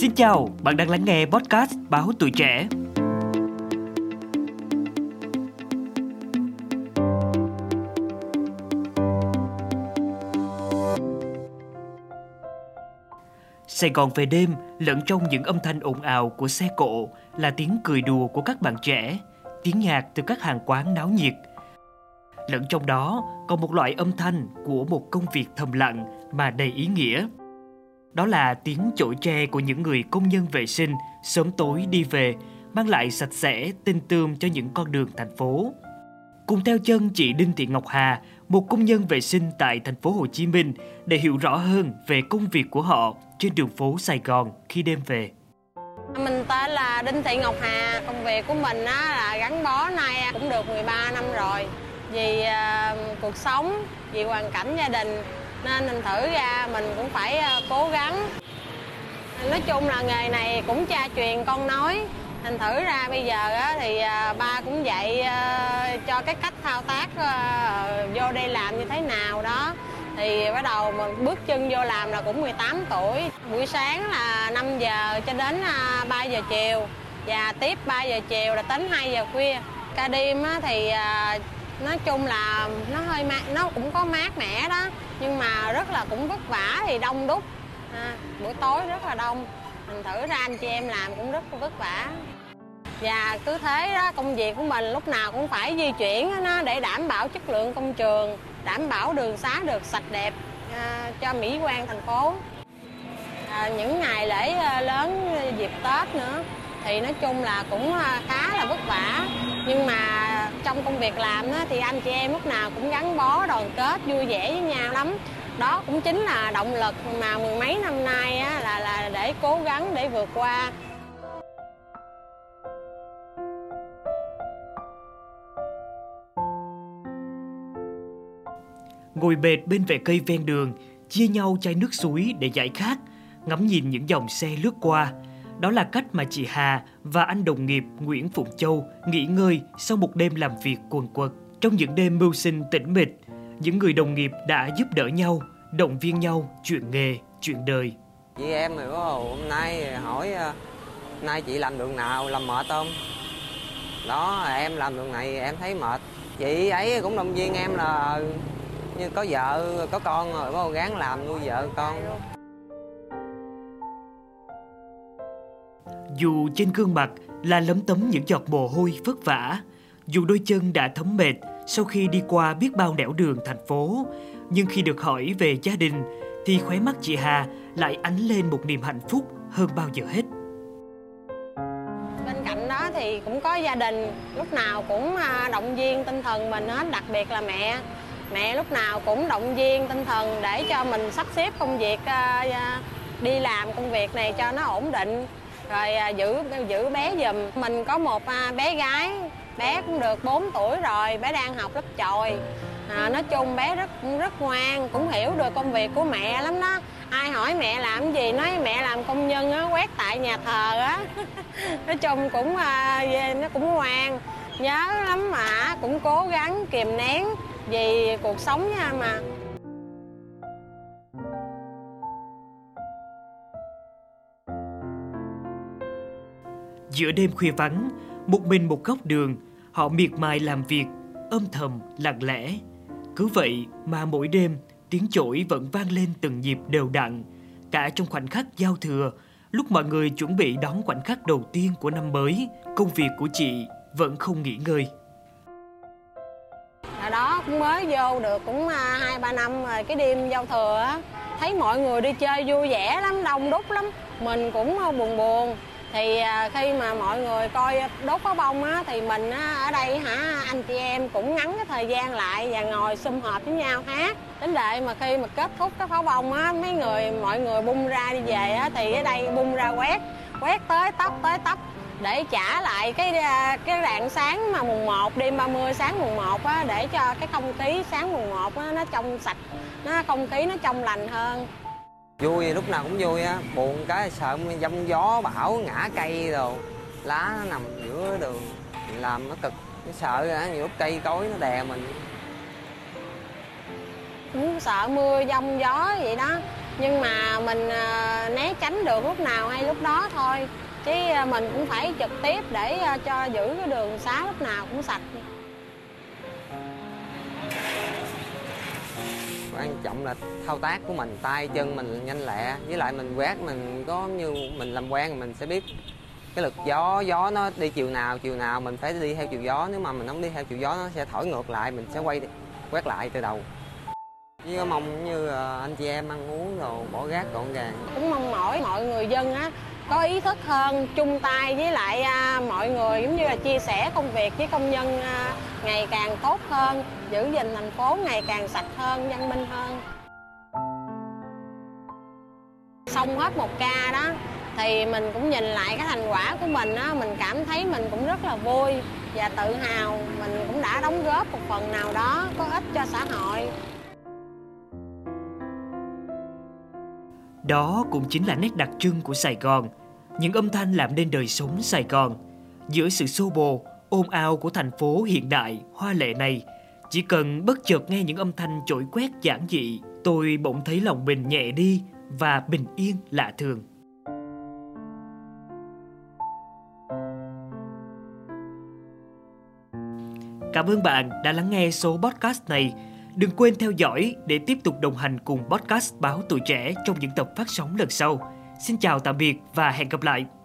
Xin chào, bạn đang lắng nghe podcast Báo Tuổi Trẻ. Sài Gòn về đêm lẫn trong những âm thanh ồn ào của xe cộ là tiếng cười đùa của các bạn trẻ, tiếng nhạc từ các hàng quán náo nhiệt. Lẫn trong đó còn một loại âm thanh của một công việc thầm lặng mà đầy ý nghĩa. Đó là tiếng chổi tre của những người công nhân vệ sinh sớm tối đi về, mang lại sạch sẽ, tinh tươm cho những con đường thành phố. Cùng theo chân chị Đinh Thị Ngọc Hà, một công nhân vệ sinh tại thành phố Hồ Chí Minh để hiểu rõ hơn về công việc của họ trên đường phố Sài Gòn khi đêm về. Mình tên là Đinh Thị Ngọc Hà, công việc của mình á, là gắn bó nay cũng được 13 năm rồi. Vì uh, cuộc sống, vì hoàn cảnh gia đình nên mình thử ra mình cũng phải ờ, cố gắng. Nói chung là nghề này cũng cha truyền con nói. Thành thử ra bây giờ á, thì ờ, ba cũng dạy ờ, cho cái cách thao tác vô đây làm như thế nào đó thì bắt đầu mình bước chân vô làm là cũng 18 tuổi buổi sáng là 5 giờ cho đến 3 giờ chiều và tiếp 3 giờ chiều là tính 2 giờ khuya ca đêm thì nói chung là nó hơi mát nó cũng có mát mẻ đó. Nhưng mà rất là cũng vất vả thì đông đúc. À, buổi tối rất là đông. Mình thử ra anh chị em làm cũng rất là vất vả. Và cứ thế đó công việc của mình lúc nào cũng phải di chuyển nó để đảm bảo chất lượng công trường đảm bảo đường xá được sạch đẹp à, cho mỹ quan thành phố. À, những ngày lễ à, lớn dịp tết nữa. Thì nói chung là cũng à, khá là vất trong công việc làm thì anh chị em lúc nào cũng gắn bó đoàn kết vui vẻ với nhau lắm đó cũng chính là động lực mà mười mấy năm nay là là để cố gắng để vượt qua ngồi bệt bên vệ cây ven đường, chia nhau chai nước suối để giải khát, ngắm nhìn những dòng xe lướt qua. Đó là cách mà chị Hà và anh đồng nghiệp Nguyễn Phụng Châu nghỉ ngơi sau một đêm làm việc quần quật. Trong những đêm mưu sinh tĩnh mịch, những người đồng nghiệp đã giúp đỡ nhau, động viên nhau chuyện nghề, chuyện đời. Chị em rồi hôm nay hỏi ờ, nay chị làm đường nào, làm mệt không? Đó, em làm đường này em thấy mệt. Chị ấy cũng động viên em là ừ, như có vợ có con rồi có gắng làm nuôi vợ con dù trên gương mặt là lấm tấm những giọt mồ hôi vất vả, dù đôi chân đã thấm mệt sau khi đi qua biết bao nẻo đường thành phố, nhưng khi được hỏi về gia đình thì khóe mắt chị Hà lại ánh lên một niềm hạnh phúc hơn bao giờ hết. Bên cạnh đó thì cũng có gia đình, lúc nào cũng à, động viên tinh thần mình hết, đặc biệt là mẹ. Mẹ lúc nào cũng động viên tinh thần để cho mình sắp xếp công việc à, à, đi làm công việc này cho nó ổn định rồi à, giữ giữ bé giùm. Mình có một à, bé gái bé cũng được 4 tuổi rồi bé đang học lớp chồi. À, nói chung bé rất rất ngoan cũng hiểu được công việc của mẹ lắm đó. Ai hỏi mẹ làm gì nói mẹ làm công nhân á quét tại nhà thờ á. Nói chung cũng à, nó cũng ngoan. Nhớ lắm mà cũng cố gắng kìm nén vì cuộc sống nha mà. Giữa đêm khuya vắng, một mình một góc đường, họ miệt mài làm việc, âm thầm, lặng lẽ. Cứ vậy mà mỗi đêm, tiếng chổi vẫn vang lên từng nhịp đều đặn. Cả trong khoảnh khắc giao thừa, lúc mọi người chuẩn bị đón khoảnh khắc đầu tiên của năm mới, công việc của chị vẫn không nghỉ ngơi đó cũng mới vô được cũng à, hai ba năm rồi cái đêm giao thừa á thấy mọi người đi chơi vui vẻ lắm đông đúc lắm mình cũng à, buồn buồn thì à, khi mà mọi người coi đốt pháo bông á, thì mình ở đây hả, anh chị em cũng ngắn cái thời gian lại và ngồi sum họp với nhau hát. Đến đệ mà khi mà kết thúc cái pháo bông á, mấy người, mọi người bung ra đi về á, thì ở đây bung ra quét quét tới tóc tới tóc để trả lại cái à, cái rạng sáng mà mùng 1 đêm 30 sáng mùng 1 á, để cho cái không khí sáng mùng 1 á, nó trong sạch, nó không khí nó trong lành hơn vui, lúc nào cũng vui á. Buồn cái sợ giông gió bão ngã cây rồi lá nó nằm giữa đường, làm nó cực. Nó sợ á, nhiều lúc cây cối nó đè mình. Cũng sợ mưa, giông gió vậy đó. Nhưng mà mình à, né tránh được lúc nào hay lúc đó thôi. Chứ à, mình cũng phải trực tiếp để à, cho giữ cái đường xá lúc nào cũng sạch. Quan trọng là thao tác của mình, tay, chân mình nhanh lẹ, với lại mình quét, mình có như mình làm quen mình sẽ biết cái lực gió gió nó đi chiều nào chiều nào mình phải đi theo chiều gió, nếu mà mình không đi theo chiều gió nó sẽ thổi ngược lại, mình sẽ quay quét lại từ đầu. Với mong như ờ, anh chị em ăn uống rồi bỏ rác gọn gàng. Cũng mong mỏi mọi người dân á, có ý thức hơn, chung tay với lại à, mọi người, giống như là chia sẻ công việc với công nhân à, ngày càng tốt hơn giữ gìn thành phố ngày càng sạch hơn văn minh hơn. Xong hết một ca đó thì mình cũng nhìn lại cái thành quả của mình á mình cảm thấy mình cũng rất là vui và tự hào. Mình cũng đã đóng góp một phần nào đó có ích cho xã hội. Đó cũng chính là nét đặc trưng của Sài Gòn, những âm thanh làm nên đời sống Sài Gòn. Giữa sự xô bồ, ôm ao của thành phố hiện đại, hoa lệ này, chỉ cần bất chợt nghe những âm thanh trỗi quét giản dị, tôi bỗng thấy lòng mình nhẹ đi và bình yên lạ thường. Cảm ơn bạn đã lắng nghe số podcast này. Đừng quên theo dõi để tiếp tục đồng hành cùng podcast Báo Tuổi Trẻ trong những tập phát sóng lần sau. Xin chào tạm biệt và hẹn gặp lại!